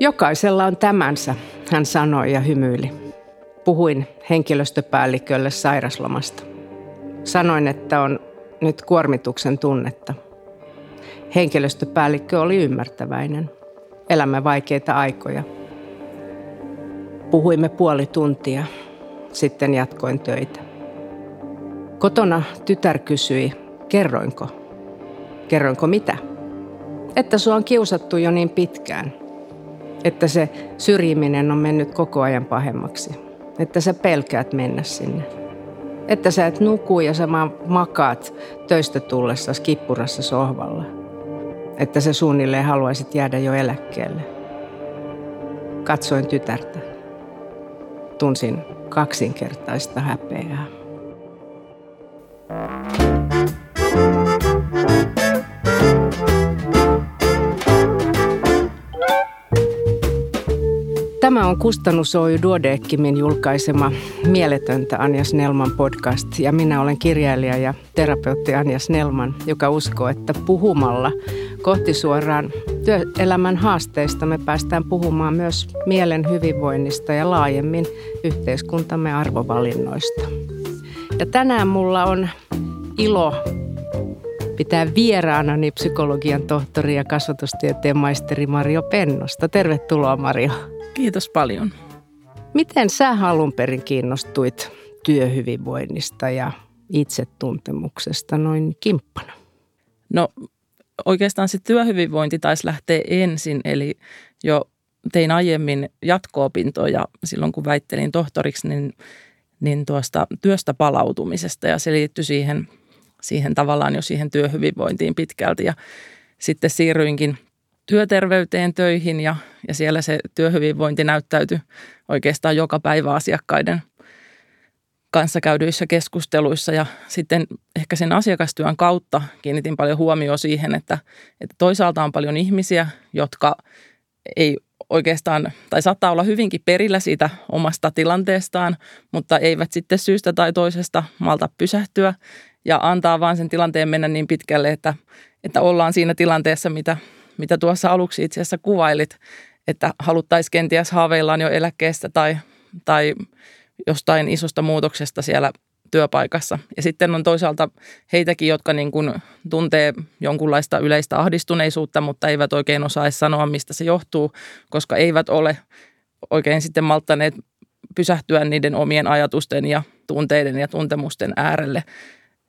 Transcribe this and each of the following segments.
Jokaisella on tämänsä, hän sanoi ja hymyili. Puhuin henkilöstöpäällikölle sairaslomasta. Sanoin, että on nyt kuormituksen tunnetta. Henkilöstöpäällikkö oli ymmärtäväinen. Elämme vaikeita aikoja. Puhuimme puoli tuntia. Sitten jatkoin töitä. Kotona tytär kysyi, kerroinko? Kerroinko mitä? Että sua on kiusattu jo niin pitkään. Että se syrjiminen on mennyt koko ajan pahemmaksi. Että sä pelkäät mennä sinne. Että sä et nuku ja sä makaat töistä tullessa kippurassa sohvalla. Että sä suunnilleen haluaisit jäädä jo eläkkeelle. Katsoin tytärtä. Tunsin kaksinkertaista häpeää. Tämä on Kustannus Oy Duodeckimin julkaisema Mieletöntä Anja Snellman podcast ja minä olen kirjailija ja terapeutti Anja Snellman, joka uskoo, että puhumalla kohti suoraan työelämän haasteista me päästään puhumaan myös mielen hyvinvoinnista ja laajemmin yhteiskuntamme arvovalinnoista. Ja tänään mulla on ilo pitää vieraanani psykologian tohtori ja kasvatustieteen maisteri Mario Pennosta. Tervetuloa Mario. Kiitos paljon. Miten sä alun perin kiinnostuit työhyvinvoinnista ja itsetuntemuksesta noin kimppana? No oikeastaan se työhyvinvointi taisi lähteä ensin, eli jo tein aiemmin jatko-opintoja silloin, kun väittelin tohtoriksi, niin, niin tuosta työstä palautumisesta ja se liittyi siihen, siihen tavallaan jo siihen työhyvinvointiin pitkälti ja sitten siirryinkin työterveyteen töihin ja, ja siellä se työhyvinvointi näyttäytyi oikeastaan joka päivä asiakkaiden kanssa käydyissä keskusteluissa. Ja sitten ehkä sen asiakastyön kautta kiinnitin paljon huomioon siihen, että, että toisaalta on paljon ihmisiä, jotka ei oikeastaan, tai saattaa olla hyvinkin perillä siitä omasta tilanteestaan, mutta eivät sitten syystä tai toisesta malta pysähtyä ja antaa vaan sen tilanteen mennä niin pitkälle, että, että ollaan siinä tilanteessa, mitä mitä tuossa aluksi itse asiassa kuvailit, että haluttaisiin kenties haaveillaan jo eläkkeestä tai, tai jostain isosta muutoksesta siellä työpaikassa. Ja sitten on toisaalta heitäkin, jotka niin kuin tuntee jonkunlaista yleistä ahdistuneisuutta, mutta eivät oikein osaa sanoa, mistä se johtuu, koska eivät ole oikein sitten malttaneet pysähtyä niiden omien ajatusten ja tunteiden ja tuntemusten äärelle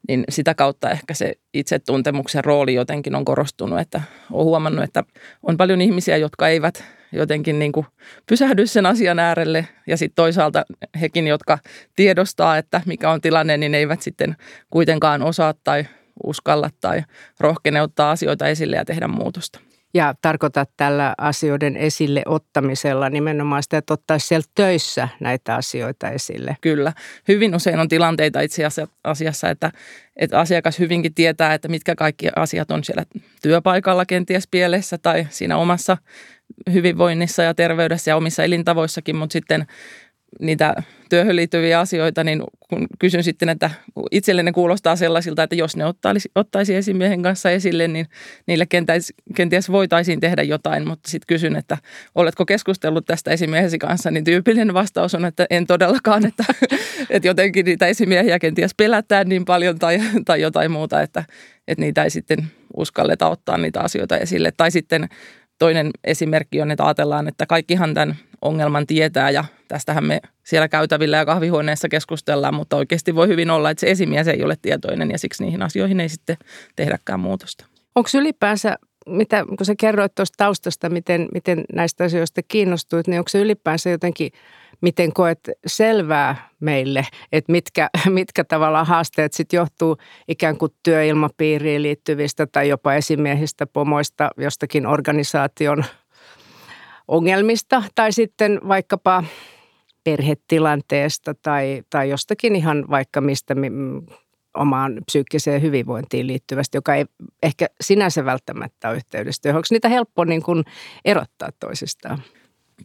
niin sitä kautta ehkä se itsetuntemuksen rooli jotenkin on korostunut, että olen huomannut, että on paljon ihmisiä, jotka eivät jotenkin niin kuin pysähdy sen asian äärelle ja sitten toisaalta hekin, jotka tiedostaa, että mikä on tilanne, niin eivät sitten kuitenkaan osaa tai uskalla tai rohkene ottaa asioita esille ja tehdä muutosta. Ja tarkoitat tällä asioiden esille ottamisella nimenomaan sitä, että ottaisi siellä töissä näitä asioita esille. Kyllä. Hyvin usein on tilanteita itse asiassa, että, että asiakas hyvinkin tietää, että mitkä kaikki asiat on siellä työpaikalla kenties pielessä tai siinä omassa hyvinvoinnissa ja terveydessä ja omissa elintavoissakin, mutta sitten niitä työhön liittyviä asioita, niin kun kysyn sitten, että itselleni kuulostaa sellaisilta, että jos ne ottaisi, ottaisi esimiehen kanssa esille, niin niille kenties, kenties voitaisiin tehdä jotain, mutta sitten kysyn, että oletko keskustellut tästä esimiehesi kanssa, niin tyypillinen vastaus on, että en todellakaan, että, että jotenkin niitä esimiehiä kenties pelätään niin paljon tai, tai jotain muuta, että, että niitä ei sitten uskalleta ottaa niitä asioita esille. Tai sitten toinen esimerkki on, että ajatellaan, että kaikkihan tämän ongelman tietää ja tästähän me siellä käytävillä ja kahvihuoneessa keskustellaan, mutta oikeasti voi hyvin olla, että se esimies ei ole tietoinen ja siksi niihin asioihin ei sitten tehdäkään muutosta. Onko ylipäänsä, mitä, kun sä kerroit tuosta taustasta, miten, miten näistä asioista kiinnostuit, niin onko se ylipäänsä jotenkin, miten koet selvää meille, että mitkä, mitkä tavallaan haasteet sitten johtuu ikään kuin työilmapiiriin liittyvistä tai jopa esimiehistä, pomoista, jostakin organisaation ongelmista tai sitten vaikkapa perhetilanteesta tai, tai jostakin ihan vaikka mistä omaan psyykkiseen hyvinvointiin liittyvästä, joka ei ehkä sinänsä välttämättä ole yhteydessä. Onko niitä helppo niin kuin erottaa toisistaan?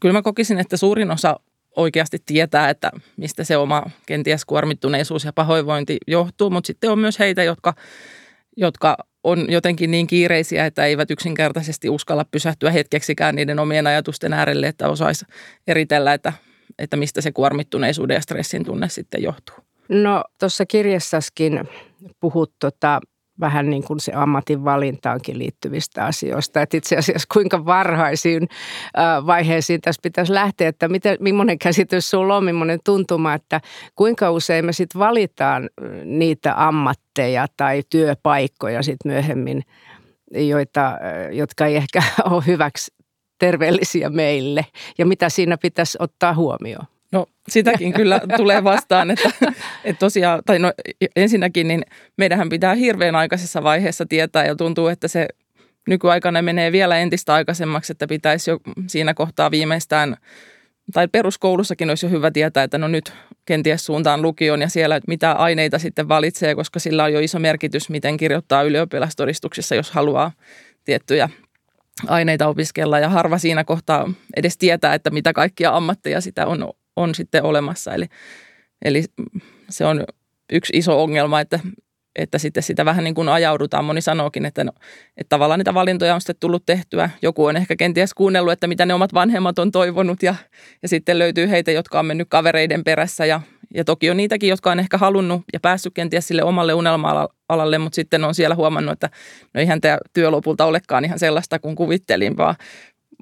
Kyllä mä kokisin, että suurin osa oikeasti tietää, että mistä se oma kenties kuormittuneisuus ja pahoinvointi johtuu, mutta sitten on myös heitä, jotka jotka on jotenkin niin kiireisiä, että eivät yksinkertaisesti uskalla pysähtyä hetkeksikään niiden omien ajatusten äärelle, että osaisi eritellä, että, että mistä se kuormittuneisuuden ja stressin tunne sitten johtuu. No tuossa kirjassaskin puhut tota, vähän niin kuin se ammatin valintaankin liittyvistä asioista. Että itse asiassa kuinka varhaisiin vaiheisiin tässä pitäisi lähteä, että miten, millainen käsitys sulla on, millainen tuntuma, että kuinka usein me sitten valitaan niitä ammatteja tai työpaikkoja sitten myöhemmin, joita, jotka ei ehkä ole hyväksi terveellisiä meille ja mitä siinä pitäisi ottaa huomioon? No sitäkin kyllä tulee vastaan, että, että tosiaan, tai no ensinnäkin niin meidän pitää hirveän aikaisessa vaiheessa tietää ja tuntuu, että se nykyaikana menee vielä entistä aikaisemmaksi, että pitäisi jo siinä kohtaa viimeistään, tai peruskoulussakin olisi jo hyvä tietää, että no nyt kenties suuntaan lukion ja siellä, että mitä aineita sitten valitsee, koska sillä on jo iso merkitys, miten kirjoittaa ylioppilastodistuksissa, jos haluaa tiettyjä aineita opiskella. Ja harva siinä kohtaa edes tietää, että mitä kaikkia ammatteja sitä on on sitten olemassa. Eli, eli se on yksi iso ongelma, että, että sitten sitä vähän niin kuin ajaudutaan. Moni sanookin, että, no, että tavallaan niitä valintoja on sitten tullut tehtyä. Joku on ehkä kenties kuunnellut, että mitä ne omat vanhemmat on toivonut ja, ja sitten löytyy heitä, jotka on mennyt kavereiden perässä ja, ja toki on niitäkin, jotka on ehkä halunnut ja päässyt kenties sille omalle unelma-alalle, mutta sitten on siellä huomannut, että no eihän tämä työ lopulta olekaan ihan sellaista kuin kuvittelin, vaan,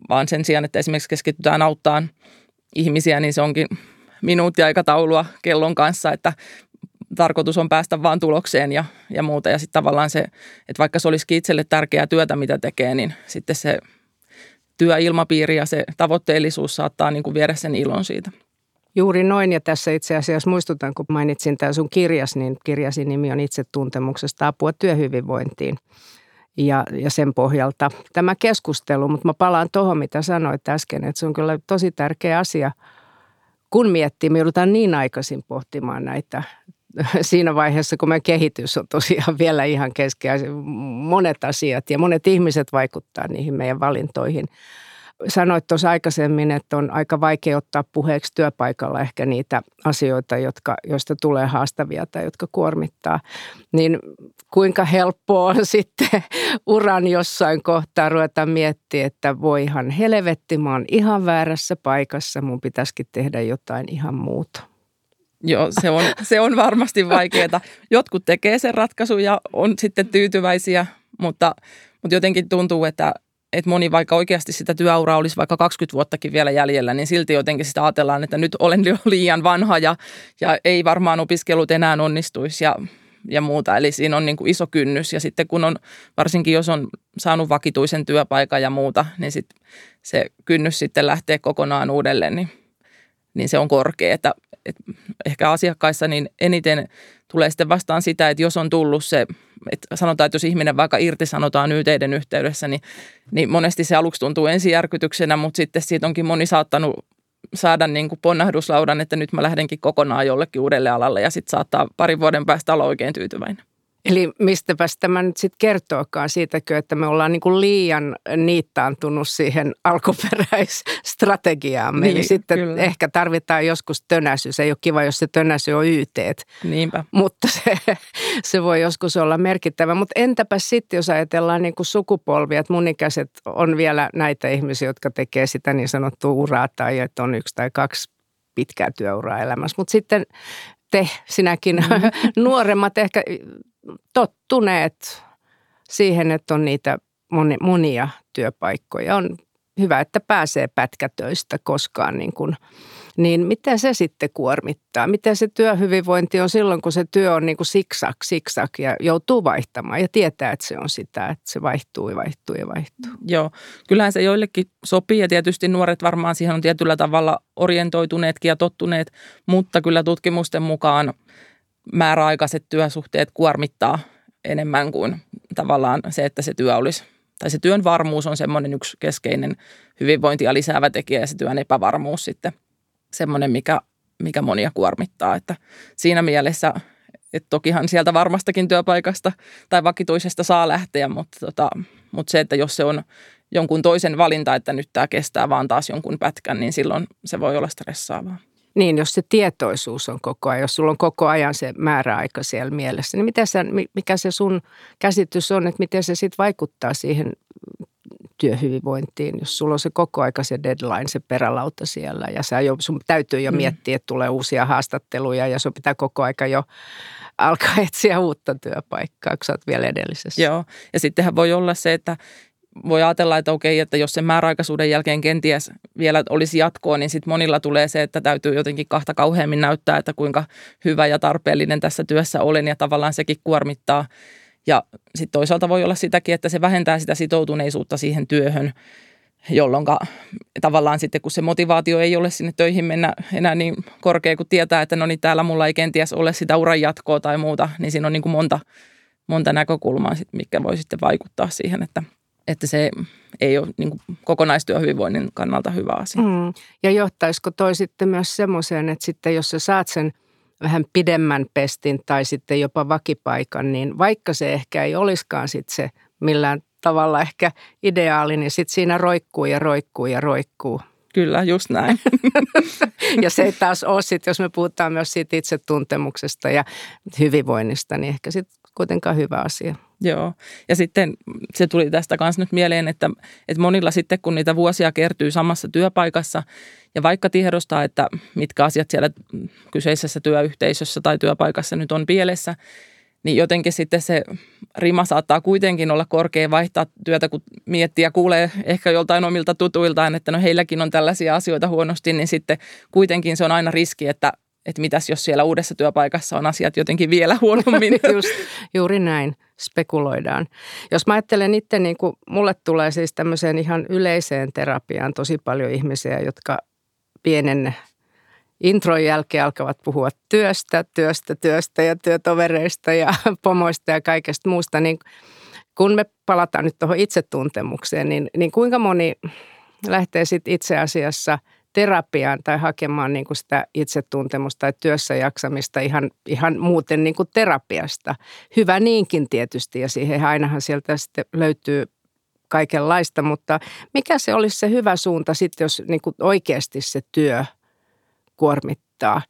vaan sen sijaan, että esimerkiksi keskitytään auttamaan ihmisiä, niin se onkin minuuttiaikataulua kellon kanssa, että tarkoitus on päästä vaan tulokseen ja, ja muuta. Ja sitten tavallaan se, että vaikka se olisikin itselle tärkeää työtä, mitä tekee, niin sitten se työilmapiiri ja se tavoitteellisuus saattaa niin kuin viedä sen ilon siitä. Juuri noin, ja tässä itse asiassa muistutan, kun mainitsin tämän sun kirjas, niin kirjasi nimi on Itsetuntemuksesta apua työhyvinvointiin. Ja, ja sen pohjalta tämä keskustelu, mutta mä palaan tuohon, mitä sanoit äsken, että se on kyllä tosi tärkeä asia – kun miettii, me joudutaan niin aikaisin pohtimaan näitä. Siinä vaiheessa, kun meidän kehitys on tosiaan vielä ihan keskeä. Monet asiat ja monet ihmiset vaikuttaa niihin meidän valintoihin sanoit tuossa aikaisemmin, että on aika vaikea ottaa puheeksi työpaikalla ehkä niitä asioita, jotka, joista tulee haastavia tai jotka kuormittaa. Niin kuinka helppoa on sitten uran jossain kohtaa ruveta miettiä, että voihan helvetti, mä oon ihan väärässä paikassa, mun pitäisikin tehdä jotain ihan muuta. Joo, se on, se on varmasti vaikeaa. Jotkut tekee sen ratkaisun ja on sitten tyytyväisiä, mutta, mutta jotenkin tuntuu, että, että moni vaikka oikeasti sitä työuraa olisi vaikka 20 vuottakin vielä jäljellä, niin silti jotenkin sitä ajatellaan, että nyt olen jo liian vanha ja, ja ei varmaan opiskelut enää onnistuisi ja, ja muuta. Eli siinä on niin kuin iso kynnys ja sitten kun on, varsinkin jos on saanut vakituisen työpaikan ja muuta, niin sit se kynnys sitten lähtee kokonaan uudelleen, niin, niin se on korkea. Että, että ehkä asiakkaissa niin eniten tulee sitten vastaan sitä, että jos on tullut se että sanotaan, että jos ihminen vaikka irtisanotaan yteiden yhteydessä, niin, niin monesti se aluksi tuntuu ensijärkytyksenä, mutta sitten siitä onkin moni saattanut saada niin kuin ponnahduslaudan, että nyt mä lähdenkin kokonaan jollekin uudelle alalle ja sitten saattaa parin vuoden päästä olla oikein tyytyväinen. Eli mistäpäs tämä nyt sitten kertookaan siitäkö, että me ollaan niin kuin liian niittaantunut siihen alkuperäisstrategiaamme. Niin, Eli sitten kyllä. ehkä tarvitaan joskus tönäsy. Se ei ole kiva, jos se tönäsy on YT. Niinpä. Mutta se, se voi joskus olla merkittävä. Mutta entäpä sitten, jos ajatellaan niin kuin sukupolvia, että mun ikäiset on vielä näitä ihmisiä, jotka tekee sitä niin sanottua uraa tai että on yksi tai kaksi pitkää työuraa elämässä. Mutta sitten te, sinäkin mm-hmm. nuoremmat ehkä tottuneet siihen, että on niitä monia työpaikkoja. On hyvä, että pääsee pätkätöistä koskaan niin kuin – niin miten se sitten kuormittaa? Miten se työhyvinvointi on silloin, kun se työ on niin kuin siksak, siksak ja joutuu vaihtamaan ja tietää, että se on sitä, että se vaihtuu ja vaihtuu ja vaihtuu. Joo, kyllähän se joillekin sopii ja tietysti nuoret varmaan siihen on tietyllä tavalla orientoituneetkin ja tottuneet, mutta kyllä tutkimusten mukaan määräaikaiset työsuhteet kuormittaa enemmän kuin tavallaan se, että se työ olisi tai se työn varmuus on semmoinen yksi keskeinen hyvinvointia lisäävä tekijä ja se työn epävarmuus sitten – semmoinen, mikä, mikä monia kuormittaa. Että siinä mielessä, että tokihan sieltä varmastakin työpaikasta tai vakituisesta saa lähteä, mutta, tota, mutta se, että jos se on jonkun toisen valinta, että nyt tämä kestää vaan taas jonkun pätkän, niin silloin se voi olla stressaavaa. Niin, jos se tietoisuus on koko ajan, jos sulla on koko ajan se määräaika siellä mielessä, niin mitä sä, mikä se sun käsitys on, että miten se sitten vaikuttaa siihen työhyvinvointiin, jos sulla on se koko aika se deadline, se perälauta siellä ja sä jo, sun täytyy jo mm. miettiä, että tulee uusia haastatteluja ja sun pitää koko aika jo alkaa etsiä uutta työpaikkaa, kun sä oot vielä edellisessä. Joo, ja sittenhän voi olla se, että voi ajatella, että okei, että jos sen määräaikaisuuden jälkeen kenties vielä olisi jatkoa, niin sitten monilla tulee se, että täytyy jotenkin kahta kauheammin näyttää, että kuinka hyvä ja tarpeellinen tässä työssä olen ja tavallaan sekin kuormittaa. Ja sitten toisaalta voi olla sitäkin, että se vähentää sitä sitoutuneisuutta siihen työhön, jolloin tavallaan sitten kun se motivaatio ei ole sinne töihin mennä enää niin korkea, kun tietää, että no niin täällä mulla ei kenties ole sitä uran jatkoa tai muuta, niin siinä on niin kuin monta, monta näkökulmaa, sit, mikä voi sitten vaikuttaa siihen, että – että se ei ole niin kuin kokonaistyöhyvinvoinnin kannalta hyvä asia. Mm. Ja johtaisiko toi sitten myös semmoiseen, että sitten jos sä saat sen vähän pidemmän pestin tai sitten jopa vakipaikan, niin vaikka se ehkä ei olisikaan sitten se millään tavalla ehkä ideaali, niin sitten siinä roikkuu ja roikkuu ja roikkuu. Kyllä, just näin. ja se ei taas ole sitten, jos me puhutaan myös siitä itsetuntemuksesta ja hyvinvoinnista, niin ehkä sitten kuitenkaan hyvä asia. Joo, ja sitten se tuli tästä kanssa nyt mieleen, että, että monilla sitten kun niitä vuosia kertyy samassa työpaikassa ja vaikka tiedostaa, että mitkä asiat siellä kyseisessä työyhteisössä tai työpaikassa nyt on pielessä, niin jotenkin sitten se rima saattaa kuitenkin olla korkea vaihtaa työtä, kun miettii ja kuulee ehkä joltain omilta tutuiltaan, että no heilläkin on tällaisia asioita huonosti, niin sitten kuitenkin se on aina riski, että, että mitäs jos siellä uudessa työpaikassa on asiat jotenkin vielä huonommin. Just, juuri näin spekuloidaan. Jos mä ajattelen itse, niin kuin mulle tulee siis tämmöiseen ihan yleiseen terapiaan tosi paljon ihmisiä, jotka pienen intron jälkeen alkavat puhua työstä, työstä, työstä ja työtovereista ja pomoista ja kaikesta muusta, niin kun me palataan nyt tuohon itsetuntemukseen, niin, niin kuinka moni lähtee sitten itse asiassa – terapiaan tai hakemaan niin kuin sitä itsetuntemusta tai työssä jaksamista ihan, ihan muuten niin kuin terapiasta. Hyvä niinkin tietysti ja siihen ainahan sieltä sitten löytyy kaikenlaista, mutta mikä se olisi se hyvä suunta sitten, jos niin kuin oikeasti se työ kuormittaa?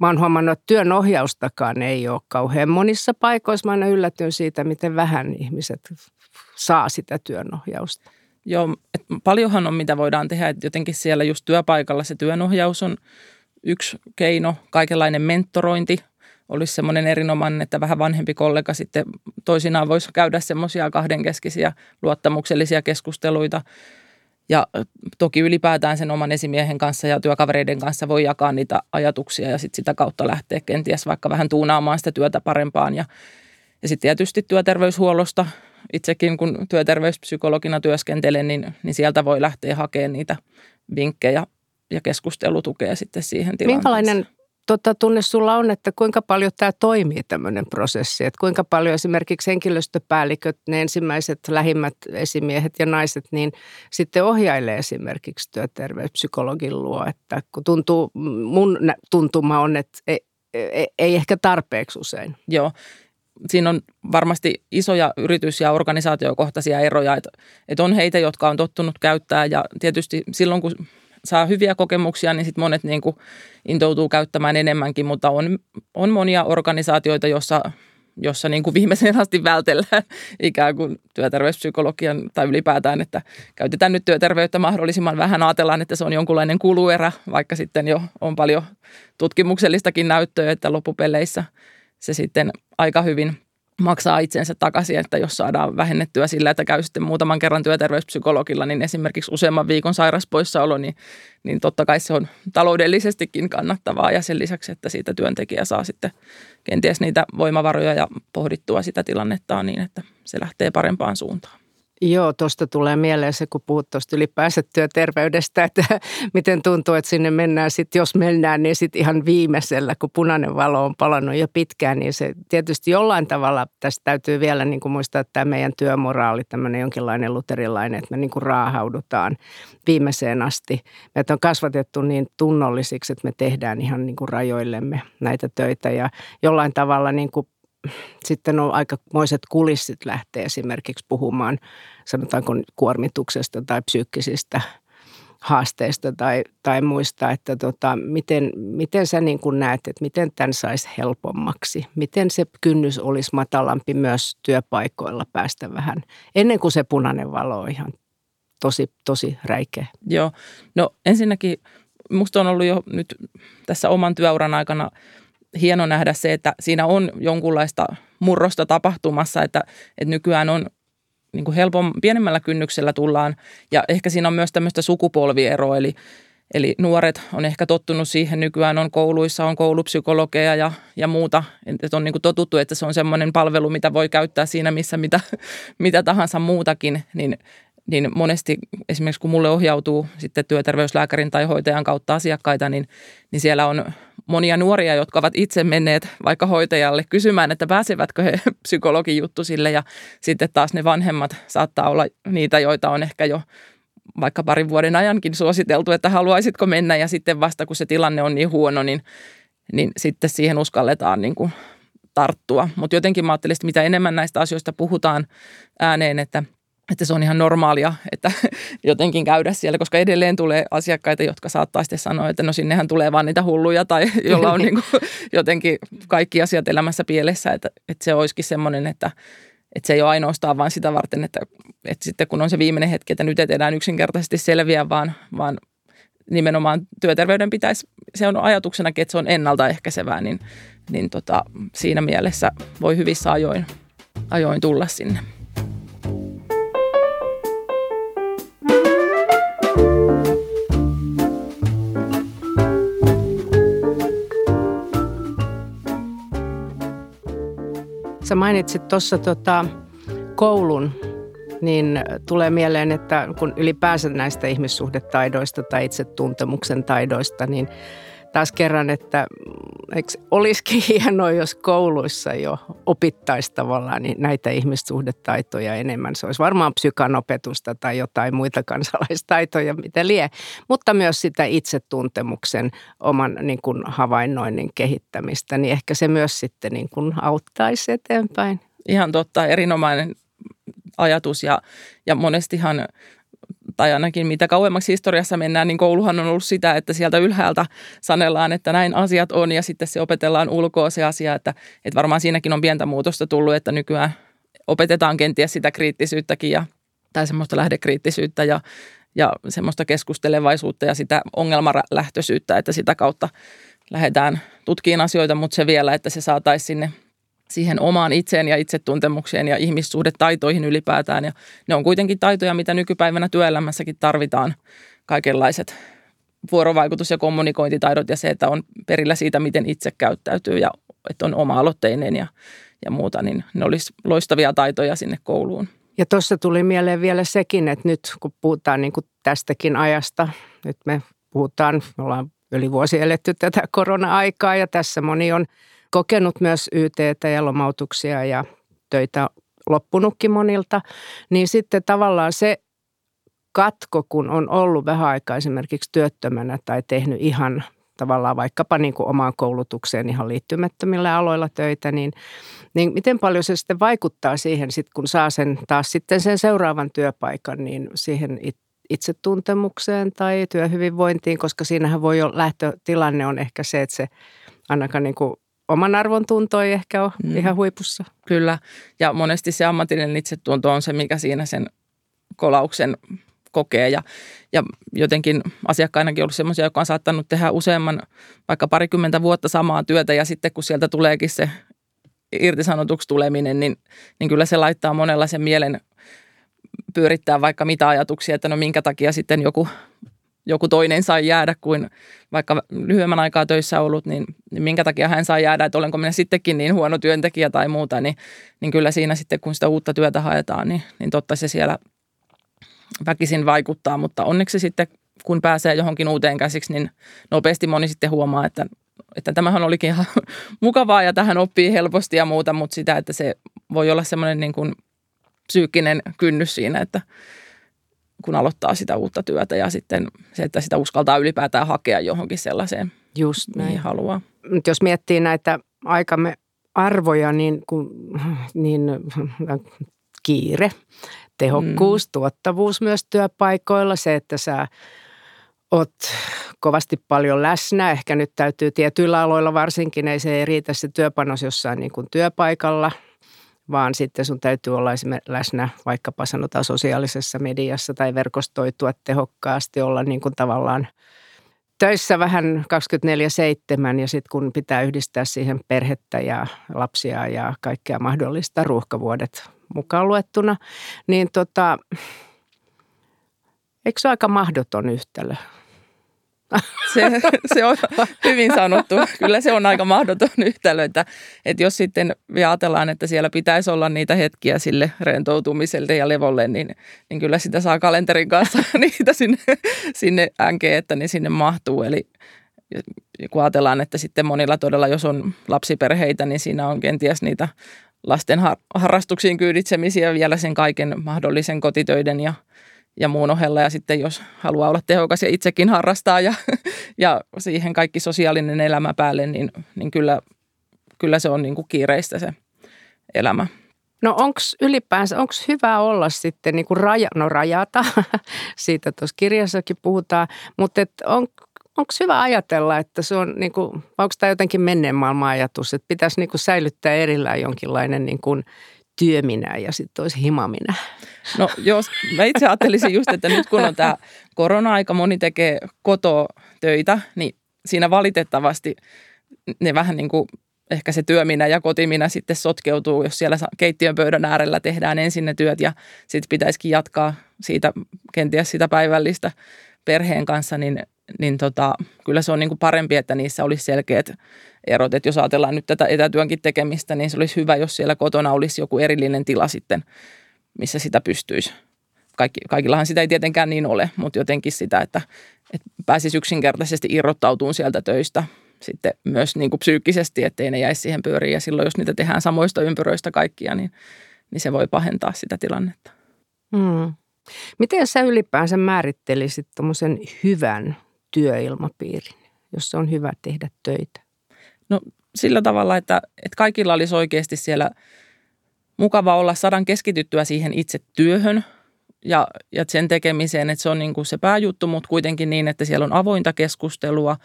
Mä oon huomannut, että työn ohjaustakaan ei ole kauhean monissa paikoissa. Mä aina yllätyn siitä, miten vähän ihmiset saa sitä työnohjausta. Joo, et paljonhan on mitä voidaan tehdä, että jotenkin siellä just työpaikalla se työnohjaus on yksi keino, kaikenlainen mentorointi olisi semmoinen erinomainen, että vähän vanhempi kollega sitten toisinaan voisi käydä semmoisia kahdenkeskisiä luottamuksellisia keskusteluita. Ja toki ylipäätään sen oman esimiehen kanssa ja työkavereiden kanssa voi jakaa niitä ajatuksia ja sitten sitä kautta lähteä kenties vaikka vähän tuunaamaan sitä työtä parempaan. Ja, ja sitten tietysti työterveyshuollosta itsekin kun työterveyspsykologina työskentelen, niin, niin sieltä voi lähteä hakemaan niitä vinkkejä ja keskustelutukea sitten siihen tilanteeseen. Minkälainen tota, tunne sulla on, että kuinka paljon tämä toimii tämmöinen prosessi? Että kuinka paljon esimerkiksi henkilöstöpäälliköt, ne ensimmäiset lähimmät esimiehet ja naiset, niin sitten ohjailee esimerkiksi työterveyspsykologin luo. Että kun tuntuu, mun tuntuma on, että ei, ei, ei ehkä tarpeeksi usein. Joo, siinä on varmasti isoja yritys- ja organisaatiokohtaisia eroja, että, että on heitä, jotka on tottunut käyttää ja tietysti silloin, kun saa hyviä kokemuksia, niin sitten monet niin kuin intoutuu käyttämään enemmänkin, mutta on, on monia organisaatioita, joissa jossa niin kuin viimeisen asti vältellään ikään kuin työterveyspsykologian tai ylipäätään, että käytetään nyt työterveyttä mahdollisimman vähän. Ajatellaan, että se on jonkunlainen kuluerä, vaikka sitten jo on paljon tutkimuksellistakin näyttöä, että loppupeleissä – se sitten aika hyvin maksaa itsensä takaisin, että jos saadaan vähennettyä sillä, että käy sitten muutaman kerran työterveyspsykologilla, niin esimerkiksi useamman viikon sairaspoissaolo, niin, niin totta kai se on taloudellisestikin kannattavaa ja sen lisäksi, että siitä työntekijä saa sitten kenties niitä voimavaroja ja pohdittua sitä tilannettaan niin, että se lähtee parempaan suuntaan. Joo, tuosta tulee mieleen se, kun puhut tuosta ylipäänsä työterveydestä, että miten tuntuu, että sinne mennään sitten, jos mennään, niin sitten ihan viimeisellä, kun punainen valo on palannut jo pitkään, niin se tietysti jollain tavalla, tässä täytyy vielä niin kuin muistaa, että tämä meidän työmoraali, tämmöinen jonkinlainen luterilainen, että me niin kuin raahaudutaan viimeiseen asti. Meitä on kasvatettu niin tunnollisiksi, että me tehdään ihan niin kuin rajoillemme näitä töitä ja jollain tavalla niin kuin sitten on aikamoiset kulissit lähteä esimerkiksi puhumaan, sanotaanko kuormituksesta tai psyykkisistä haasteista tai, tai muista, että tota, miten, miten sä niin kuin näet, että miten tämän saisi helpommaksi? Miten se kynnys olisi matalampi myös työpaikoilla päästä vähän, ennen kuin se punainen valo on ihan tosi, tosi räikeä? Joo, no ensinnäkin musta on ollut jo nyt tässä oman työuran aikana hieno nähdä se, että siinä on jonkunlaista murrosta tapahtumassa, että, että nykyään on niin kuin helpom, pienemmällä kynnyksellä tullaan ja ehkä siinä on myös tämmöistä sukupolvieroa, eli Eli nuoret on ehkä tottunut siihen, nykyään on kouluissa, on koulupsykologeja ja, ja muuta. Että on niin kuin totuttu, että se on semmoinen palvelu, mitä voi käyttää siinä, missä mitä, mitä tahansa muutakin. Niin niin monesti esimerkiksi kun mulle ohjautuu sitten työterveyslääkärin tai hoitajan kautta asiakkaita, niin, niin siellä on monia nuoria, jotka ovat itse menneet vaikka hoitajalle kysymään, että pääsevätkö he psykologin juttusille ja sitten taas ne vanhemmat saattaa olla niitä, joita on ehkä jo vaikka parin vuoden ajankin suositeltu, että haluaisitko mennä ja sitten vasta kun se tilanne on niin huono, niin, niin sitten siihen uskalletaan niin kuin tarttua. Mutta jotenkin mä ajattelin, että mitä enemmän näistä asioista puhutaan ääneen, että – että se on ihan normaalia, että jotenkin käydä siellä, koska edelleen tulee asiakkaita, jotka saattaa sitten sanoa, että no sinnehän tulee vaan niitä hulluja tai jolla on niin kuin jotenkin kaikki asiat elämässä pielessä, että, että se olisikin semmoinen, että, että se ei ole ainoastaan vain sitä varten, että, että sitten kun on se viimeinen hetki, että nyt ei enää yksinkertaisesti selviä, vaan, vaan nimenomaan työterveyden pitäisi, se on ajatuksena, että se on ennaltaehkäisevää, niin, niin tota, siinä mielessä voi hyvissä ajoin, ajoin tulla sinne. Sä mainitsit tuossa tota, koulun, niin tulee mieleen, että kun ylipäänsä näistä ihmissuhdetaidoista tai itsetuntemuksen taidoista, niin taas kerran, että eikö olisikin hienoa, jos kouluissa jo opittaisi tavallaan niin näitä ihmissuhdetaitoja enemmän. Se olisi varmaan psykanopetusta tai jotain muita kansalaistaitoja, mitä lie, mutta myös sitä itsetuntemuksen oman niin kuin havainnoinnin kehittämistä, niin ehkä se myös sitten niin kuin auttaisi eteenpäin. Ihan totta, erinomainen ajatus ja, ja monestihan tai ainakin mitä kauemmaksi historiassa mennään, niin kouluhan on ollut sitä, että sieltä ylhäältä sanellaan, että näin asiat on ja sitten se opetellaan ulkoa se asia, että, että varmaan siinäkin on pientä muutosta tullut, että nykyään opetetaan kenties sitä kriittisyyttäkin ja, tai semmoista lähdekriittisyyttä ja, ja semmoista keskustelevaisuutta ja sitä ongelmalähtöisyyttä, että sitä kautta lähdetään tutkiin asioita, mutta se vielä, että se saataisiin sinne siihen omaan itseen ja itsetuntemukseen ja ihmissuhdetaitoihin ylipäätään. Ja ne on kuitenkin taitoja, mitä nykypäivänä työelämässäkin tarvitaan. Kaikenlaiset vuorovaikutus- ja kommunikointitaidot ja se, että on perillä siitä, miten itse käyttäytyy ja että on oma-aloitteinen ja, ja muuta, niin ne olisi loistavia taitoja sinne kouluun. Ja tuossa tuli mieleen vielä sekin, että nyt kun puhutaan niin kuin tästäkin ajasta, nyt me puhutaan, me ollaan yli vuosi eletty tätä korona-aikaa ja tässä moni on – kokenut myös YTtä ja lomautuksia ja töitä loppunutkin monilta, niin sitten tavallaan se katko, kun on ollut vähän aikaa esimerkiksi työttömänä tai tehnyt ihan tavallaan vaikkapa niin kuin omaan koulutukseen ihan liittymättömillä aloilla töitä, niin, niin miten paljon se sitten vaikuttaa siihen, sit kun saa sen taas sitten sen seuraavan työpaikan, niin siihen itsetuntemukseen tai työhyvinvointiin, koska siinähän voi olla lähtötilanne on ehkä se, että se ainakaan niin kuin oman arvon tunto ei ehkä ole mm. ihan huipussa. Kyllä, ja monesti se ammatillinen itsetunto on se, mikä siinä sen kolauksen kokee. Ja, ja jotenkin asiakkainakin ollut sellaisia, jotka on saattanut tehdä useamman, vaikka parikymmentä vuotta samaa työtä, ja sitten kun sieltä tuleekin se irtisanotuksi tuleminen, niin, niin kyllä se laittaa monella sen mielen pyörittää vaikka mitä ajatuksia, että no minkä takia sitten joku joku toinen sai jäädä kuin vaikka lyhyemmän aikaa töissä ollut, niin, niin minkä takia hän sai jäädä, että olenko minä sittenkin niin huono työntekijä tai muuta, niin, niin kyllä siinä sitten kun sitä uutta työtä haetaan, niin, niin totta se siellä väkisin vaikuttaa, mutta onneksi sitten kun pääsee johonkin uuteen käsiksi, niin nopeasti moni sitten huomaa, että, että tämähän olikin ihan mukavaa ja tähän oppii helposti ja muuta, mutta sitä, että se voi olla semmoinen niin kuin psyykkinen kynnys siinä, että, kun aloittaa sitä uutta työtä ja sitten se, että sitä uskaltaa ylipäätään hakea johonkin sellaiseen, Just näin. mihin haluaa. Jos miettii näitä aikamme arvoja, niin, kun, niin kiire, tehokkuus, mm. tuottavuus myös työpaikoilla, se, että sä oot kovasti paljon läsnä. Ehkä nyt täytyy tietyillä aloilla varsinkin, ei se ei riitä se työpanos jossain niin kuin työpaikalla, vaan sitten sun täytyy olla läsnä vaikkapa sanotaan sosiaalisessa mediassa tai verkostoitua tehokkaasti, olla niin kuin tavallaan töissä vähän 24-7 ja sitten kun pitää yhdistää siihen perhettä ja lapsia ja kaikkea mahdollista ruuhkavuodet mukaan luettuna, niin tota, eikö se ole aika mahdoton yhtälö? Se, se on hyvin sanottu. Kyllä se on aika mahdoton yhtälö, että, että jos sitten ajatellaan, että siellä pitäisi olla niitä hetkiä sille rentoutumiselle ja levolle, niin, niin kyllä sitä saa kalenterin kanssa niitä sinne, sinne änkeä, että ne sinne mahtuu. Eli kun ajatellaan, että sitten monilla todella, jos on lapsiperheitä, niin siinä on kenties niitä lasten harrastuksiin kyyditsemisiä vielä sen kaiken mahdollisen kotitöiden ja ja muun ohella. Ja sitten jos haluaa olla tehokas ja itsekin harrastaa ja, ja siihen kaikki sosiaalinen elämä päälle, niin, niin kyllä, kyllä se on niin kuin kiireistä se elämä. No onko ylipäänsä, onko hyvä olla sitten niin kuin raja, no rajata, siitä tuossa kirjassakin puhutaan, mutta on, onko hyvä ajatella, että se on, niin kuin, onko tämä jotenkin menneen maailman ajatus, että pitäisi niin kuin säilyttää erillään jonkinlainen niin kuin työminä ja sitten olisi himaminä? No jos, mä itse ajattelisin just, että nyt kun on tämä korona-aika, moni tekee kototöitä, niin siinä valitettavasti ne vähän niin kuin ehkä se työminä ja kotiminä sitten sotkeutuu, jos siellä keittiön pöydän äärellä tehdään ensin ne työt ja sitten pitäisikin jatkaa siitä kenties sitä päivällistä perheen kanssa, niin, niin tota, kyllä se on niin kuin parempi, että niissä olisi selkeät erot. Että jos ajatellaan nyt tätä etätyönkin tekemistä, niin se olisi hyvä, jos siellä kotona olisi joku erillinen tila sitten, missä sitä pystyisi. Kaikki, kaikillahan sitä ei tietenkään niin ole, mutta jotenkin sitä, että, että pääsisi yksinkertaisesti irrottautumaan sieltä töistä sitten myös niin kuin psyykkisesti, ettei ne jäisi siihen pyöriin. Ja silloin, jos niitä tehdään samoista ympyröistä kaikkia, niin, niin se voi pahentaa sitä tilannetta. Hmm. Miten sä ylipäänsä määrittelisit tuommoisen hyvän työilmapiirin, jossa on hyvä tehdä töitä? No sillä tavalla, että, että kaikilla olisi oikeasti siellä mukava olla, sadan keskityttyä siihen itse työhön ja, ja sen tekemiseen, että se on niin kuin se pääjuttu, mutta kuitenkin niin, että siellä on avointa keskustelua,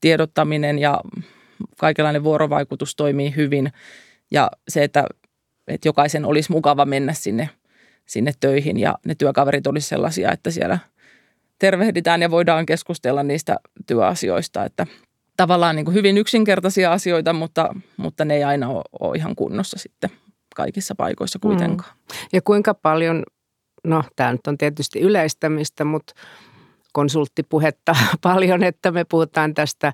tiedottaminen ja kaikenlainen vuorovaikutus toimii hyvin ja se, että, että jokaisen olisi mukava mennä sinne, sinne töihin ja ne työkaverit olisi sellaisia, että siellä tervehditään ja voidaan keskustella niistä työasioista, että – tavallaan niin kuin hyvin yksinkertaisia asioita, mutta, mutta ne ei aina ole, ole ihan kunnossa sitten kaikissa paikoissa kuitenkaan. Mm. Ja kuinka paljon, no tämä nyt on tietysti yleistämistä, mutta konsulttipuhetta paljon, että me puhutaan tästä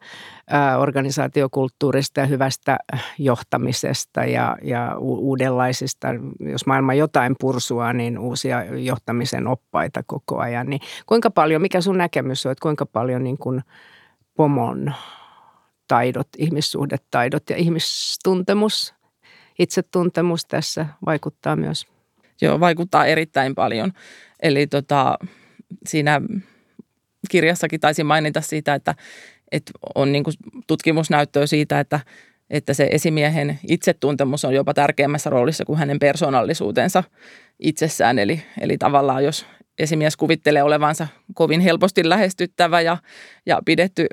organisaatiokulttuurista ja hyvästä johtamisesta ja, ja uudenlaisista, jos maailma jotain pursua, niin uusia johtamisen oppaita koko ajan. Niin kuinka paljon, mikä sun näkemys on, että kuinka paljon niin kuin pomon taidot, ihmissuhdetaidot ja ihmistuntemus, itsetuntemus tässä vaikuttaa myös. Joo, vaikuttaa erittäin paljon. Eli tota, siinä kirjassakin taisi mainita siitä, että, että on niin tutkimusnäyttöä siitä, että, että se esimiehen itsetuntemus on jopa tärkeämmässä roolissa kuin hänen persoonallisuutensa itsessään. Eli, eli tavallaan jos esimies kuvittelee olevansa kovin helposti lähestyttävä ja, ja pidetty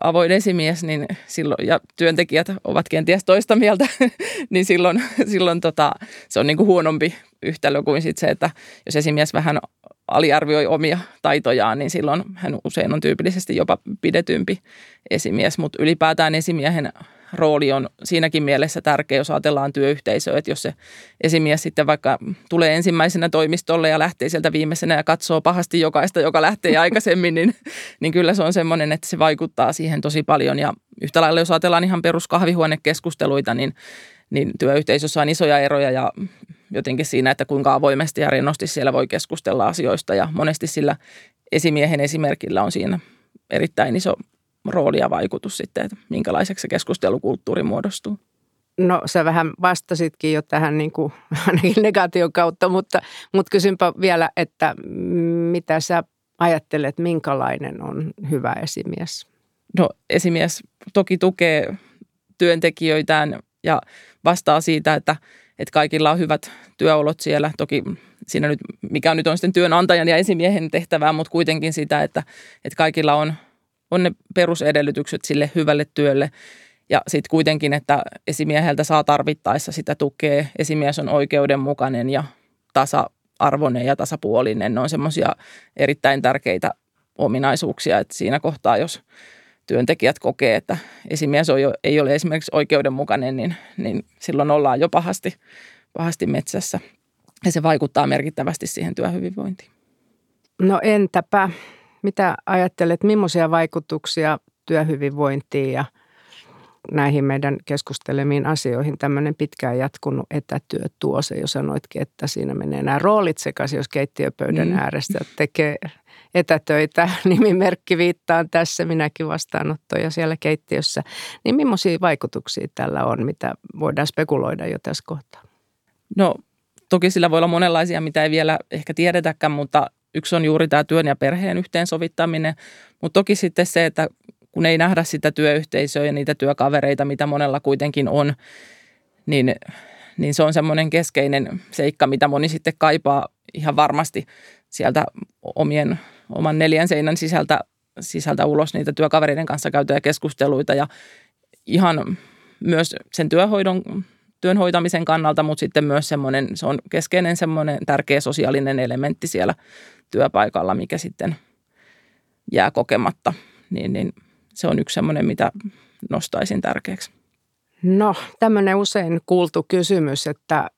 avoin esimies, niin silloin, ja työntekijät ovat kenties toista mieltä, niin silloin, silloin tota, se on niin kuin huonompi yhtälö kuin sit se, että jos esimies vähän aliarvioi omia taitojaan, niin silloin hän usein on tyypillisesti jopa pidetympi esimies, mutta ylipäätään esimiehen rooli on siinäkin mielessä tärkeä, jos ajatellaan työyhteisöä, että jos se esimies sitten vaikka tulee ensimmäisenä toimistolle ja lähtee sieltä viimeisenä ja katsoo pahasti jokaista, joka lähtee aikaisemmin, niin, niin kyllä se on semmoinen, että se vaikuttaa siihen tosi paljon. Ja yhtä lailla jos ajatellaan ihan peruskahvihuonekeskusteluita, niin, niin työyhteisössä on isoja eroja ja jotenkin siinä, että kuinka avoimesti ja rennosti siellä voi keskustella asioista ja monesti sillä esimiehen esimerkillä on siinä erittäin iso rooli ja vaikutus sitten, että minkälaiseksi se keskustelukulttuuri muodostuu? No sä vähän vastasitkin jo tähän niin kuin, ainakin negaation kautta, mutta, mutta kysynpä vielä, että mitä sä ajattelet, minkälainen on hyvä esimies? No esimies toki tukee työntekijöitään ja vastaa siitä, että, että kaikilla on hyvät työolot siellä. Toki siinä nyt, mikä nyt on sitten työnantajan ja esimiehen tehtävää, mutta kuitenkin sitä, että, että kaikilla on, on ne perusedellytykset sille hyvälle työlle. Ja sitten kuitenkin, että esimieheltä saa tarvittaessa sitä tukea. Esimies on oikeudenmukainen ja tasa-arvoinen ja tasapuolinen. Ne on semmoisia erittäin tärkeitä ominaisuuksia, että siinä kohtaa, jos työntekijät kokee, että esimies ei ole esimerkiksi oikeudenmukainen, niin, niin silloin ollaan jo pahasti, pahasti metsässä. Ja se vaikuttaa merkittävästi siihen työhyvinvointiin. No entäpä, mitä ajattelet, millaisia vaikutuksia työhyvinvointiin ja näihin meidän keskustelemiin asioihin tämmöinen pitkään jatkunut etätyö tuo se jo sanoitkin, että siinä menee nämä roolit sekaisin, jos keittiöpöydän mm. äärestä tekee etätöitä. Nimimerkki viittaan tässä, minäkin vastaanottoja siellä keittiössä. Niin millaisia vaikutuksia tällä on, mitä voidaan spekuloida jo tässä kohtaa? No toki sillä voi olla monenlaisia, mitä ei vielä ehkä tiedetäkään, mutta yksi on juuri tämä työn ja perheen yhteensovittaminen. Mutta toki sitten se, että kun ei nähdä sitä työyhteisöä ja niitä työkavereita, mitä monella kuitenkin on, niin, niin se on semmoinen keskeinen seikka, mitä moni sitten kaipaa ihan varmasti sieltä omien, oman neljän seinän sisältä, sisältä ulos niitä työkavereiden kanssa käytyjä keskusteluita ja ihan myös sen työhoidon, työn hoitamisen kannalta, mutta sitten myös semmoinen, se on keskeinen semmoinen tärkeä sosiaalinen elementti siellä työpaikalla, mikä sitten jää kokematta, niin, niin se on yksi semmoinen, mitä nostaisin tärkeäksi. No, tämmöinen usein kuultu kysymys, että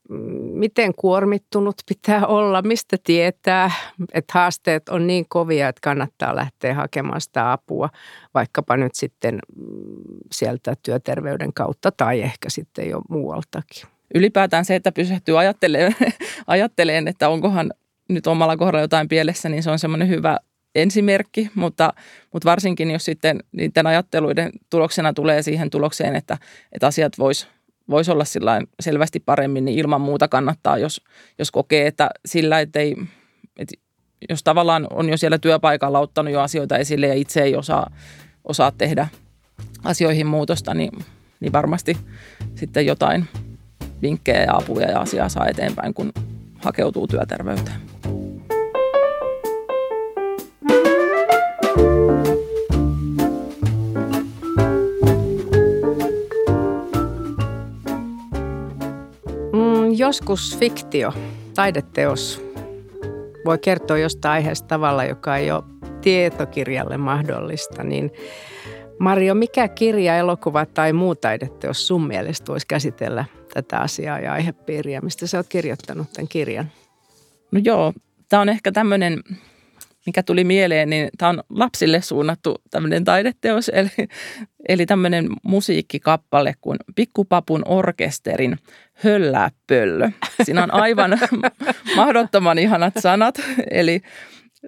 miten kuormittunut pitää olla, mistä tietää, että haasteet on niin kovia, että kannattaa lähteä hakemaan sitä apua, vaikkapa nyt sitten sieltä työterveyden kautta tai ehkä sitten jo muualtakin. Ylipäätään se, että pysähtyy ajattelemaan, ajatteleen, että onkohan nyt omalla kohdalla jotain pielessä, niin se on semmoinen hyvä ensimerkki, mutta, mutta varsinkin jos sitten niiden ajatteluiden tuloksena tulee siihen tulokseen, että, että asiat vois, vois olla selvästi paremmin, niin ilman muuta kannattaa, jos, jos kokee, että sillä, että ei, että jos tavallaan on jo siellä työpaikalla ottanut jo asioita esille ja itse ei osaa, osaa tehdä asioihin muutosta, niin, niin varmasti sitten jotain vinkkejä ja apuja ja asiaa saa eteenpäin, kun hakeutuu työterveyteen. Joskus fiktio, taideteos, voi kertoa jostain aiheesta tavalla, joka ei ole tietokirjalle mahdollista, niin Mario, mikä kirja, elokuva tai muu taideteos sun mielestä voisi käsitellä tätä asiaa ja aihepiiriä? Mistä sä oot kirjoittanut tämän kirjan? No joo, tämä on ehkä tämmöinen mikä tuli mieleen, niin tämä on lapsille suunnattu tämmöinen taideteos, eli, eli tämmöinen musiikkikappale kuin Pikkupapun orkesterin Höllää pöllö. Siinä on aivan mahdottoman ihanat sanat, eli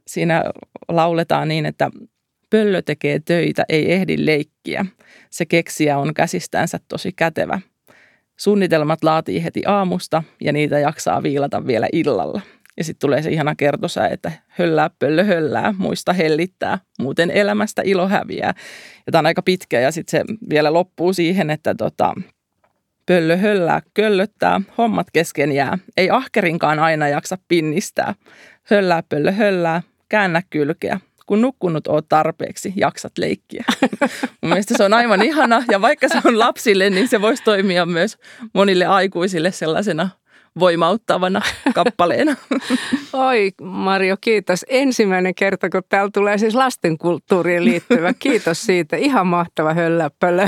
siinä lauletaan niin, että pöllö tekee töitä, ei ehdi leikkiä. Se keksiä on käsistänsä tosi kätevä. Suunnitelmat laatii heti aamusta ja niitä jaksaa viilata vielä illalla. Ja sitten tulee se ihana kertosä, että höllää pöllö höllää, muista hellittää, muuten elämästä ilo häviää. Ja tämä on aika pitkä ja sitten se vielä loppuu siihen, että tota, pöllö höllää köllöttää, hommat kesken jää. Ei ahkerinkaan aina jaksa pinnistää. Höllää pöllö höllää, käännä kylkeä. Kun nukkunut oot tarpeeksi, jaksat leikkiä. Mun mielestä se on aivan ihana ja vaikka se on lapsille, niin se voisi toimia myös monille aikuisille sellaisena voimauttavana kappaleena. Oi Mario, kiitos. Ensimmäinen kerta, kun täällä tulee siis lastenkulttuuriin liittyvä. Kiitos siitä. Ihan mahtava hölläpölö.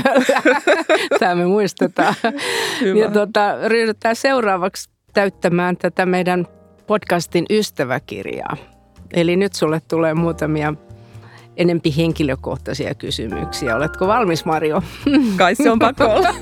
Tämä me muistetaan. Hyvä. Ja tuota, ryhdytään seuraavaksi täyttämään tätä meidän podcastin ystäväkirjaa. Eli nyt sulle tulee muutamia enempi henkilökohtaisia kysymyksiä. Oletko valmis, Mario? Kai se on pakko olla.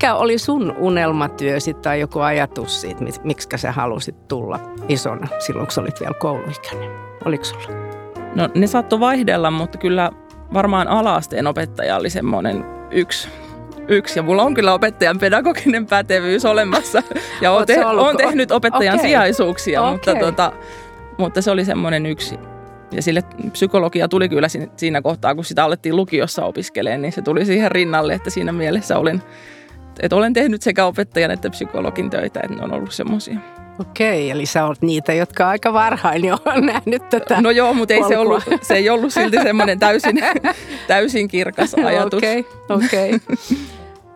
Mikä oli sun unelmatyösi tai joku ajatus siitä, miksi sä halusit tulla isona silloin, kun sä olit vielä kouluikäinen? Oliko sulla? No ne saattoi vaihdella, mutta kyllä varmaan alaasteen opettaja oli semmoinen yksi, yksi. Ja mulla on kyllä opettajan pedagoginen pätevyys olemassa. Ja olen te, tehnyt opettajan okay. sijaisuuksia, okay. mutta tota, mutta se oli semmoinen yksi. Ja sille psykologia tuli kyllä siinä kohtaa, kun sitä alettiin lukiossa opiskelemaan, niin se tuli siihen rinnalle, että siinä mielessä olen, että olen tehnyt sekä opettajan että psykologin töitä, että ne on ollut semmoisia. Okei, eli sä olet niitä, jotka aika varhain jo on nähnyt tätä No joo, mutta ei se, ollut, se ei ollut silti semmoinen täysin, täysin kirkas ajatus. Okei, okei.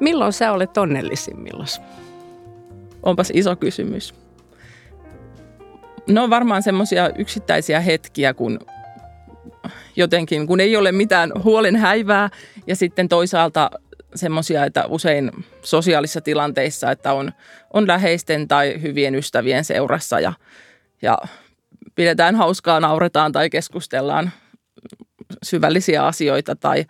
Milloin sä olet onnellisimmillaan? Onpas iso kysymys. No varmaan semmoisia yksittäisiä hetkiä, kun jotenkin, kun ei ole mitään huolen häivää ja sitten toisaalta semmoisia, että usein sosiaalisissa tilanteissa, että on, on läheisten tai hyvien ystävien seurassa ja, ja pidetään hauskaa, nauretaan tai keskustellaan syvällisiä asioita tai,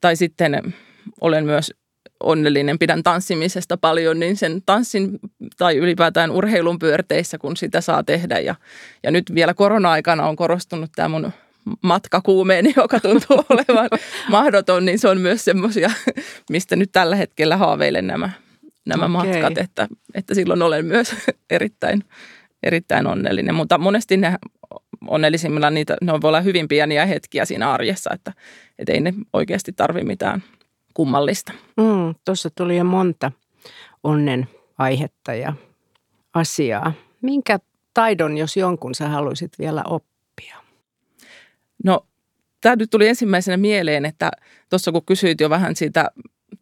tai sitten olen myös onnellinen, pidän tanssimisesta paljon, niin sen tanssin tai ylipäätään urheilun pyörteissä, kun sitä saa tehdä. Ja, ja nyt vielä korona-aikana on korostunut tämä mun matkakuumeeni, joka tuntuu olevan mahdoton, niin se on myös semmoisia, mistä nyt tällä hetkellä haaveilen nämä, nämä okay. matkat, että, että silloin olen myös erittäin, erittäin onnellinen. Mutta monesti ne onnellisimmilla niitä, ne voi olla hyvin pieniä hetkiä siinä arjessa, että, että ei ne oikeasti tarvi mitään kummallista. Mm, Tuossa tuli jo monta onnen aihetta ja asiaa. Minkä taidon, jos jonkun sä haluaisit vielä oppia? No, tämä nyt tuli ensimmäisenä mieleen, että tuossa kun kysyit jo vähän siitä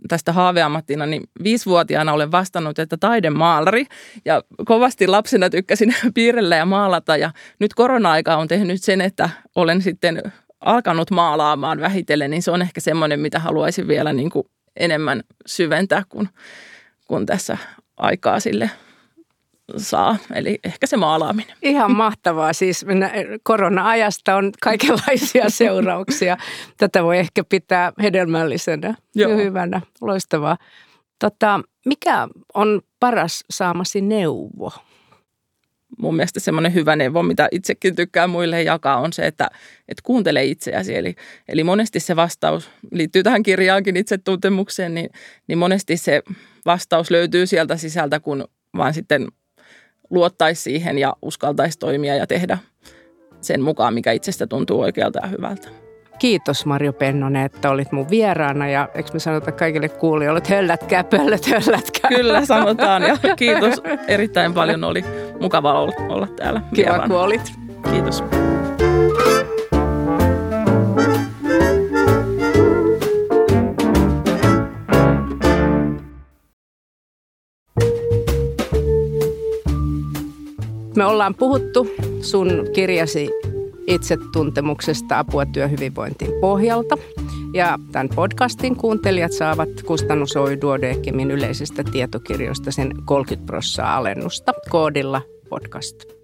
tästä haaveammattina, niin viisivuotiaana olen vastannut, että taidemaalari. Ja kovasti lapsena tykkäsin piirrellä ja maalata. Ja nyt korona-aika on tehnyt sen, että olen sitten alkanut maalaamaan vähitellen, niin se on ehkä semmoinen, mitä haluaisin vielä niin kuin enemmän syventää, kun, kun tässä aikaa sille saa, eli ehkä se maalaaminen. Ihan mahtavaa, siis korona-ajasta on kaikenlaisia seurauksia. Tätä voi ehkä pitää hedelmällisenä ja hyvänä, loistavaa. Tota, mikä on paras saamasi neuvo? mun mielestä semmoinen hyvä neuvo, mitä itsekin tykkää muille jakaa, on se, että, että kuuntele itseäsi. Eli, eli monesti se vastaus liittyy tähän kirjaankin itsetuntemukseen, niin, niin monesti se vastaus löytyy sieltä sisältä, kun vaan sitten luottaisi siihen ja uskaltaisi toimia ja tehdä sen mukaan, mikä itsestä tuntuu oikealta ja hyvältä. Kiitos Marjo Pennonen, että olit mun vieraana ja eikö me sanota kaikille kuulijoille, että höllätkää pöllöt, höllätkää. Kyllä sanotaan ja kiitos erittäin paljon, oli mukava olla, olla täällä Kiva vieraana. kun olit. Kiitos. Me ollaan puhuttu sun kirjasi itsetuntemuksesta apua työhyvinvointiin pohjalta. Ja tämän podcastin kuuntelijat saavat kustannus Oy Duodecimin yleisistä tietokirjoista sen 30 prosenttia alennusta koodilla podcast.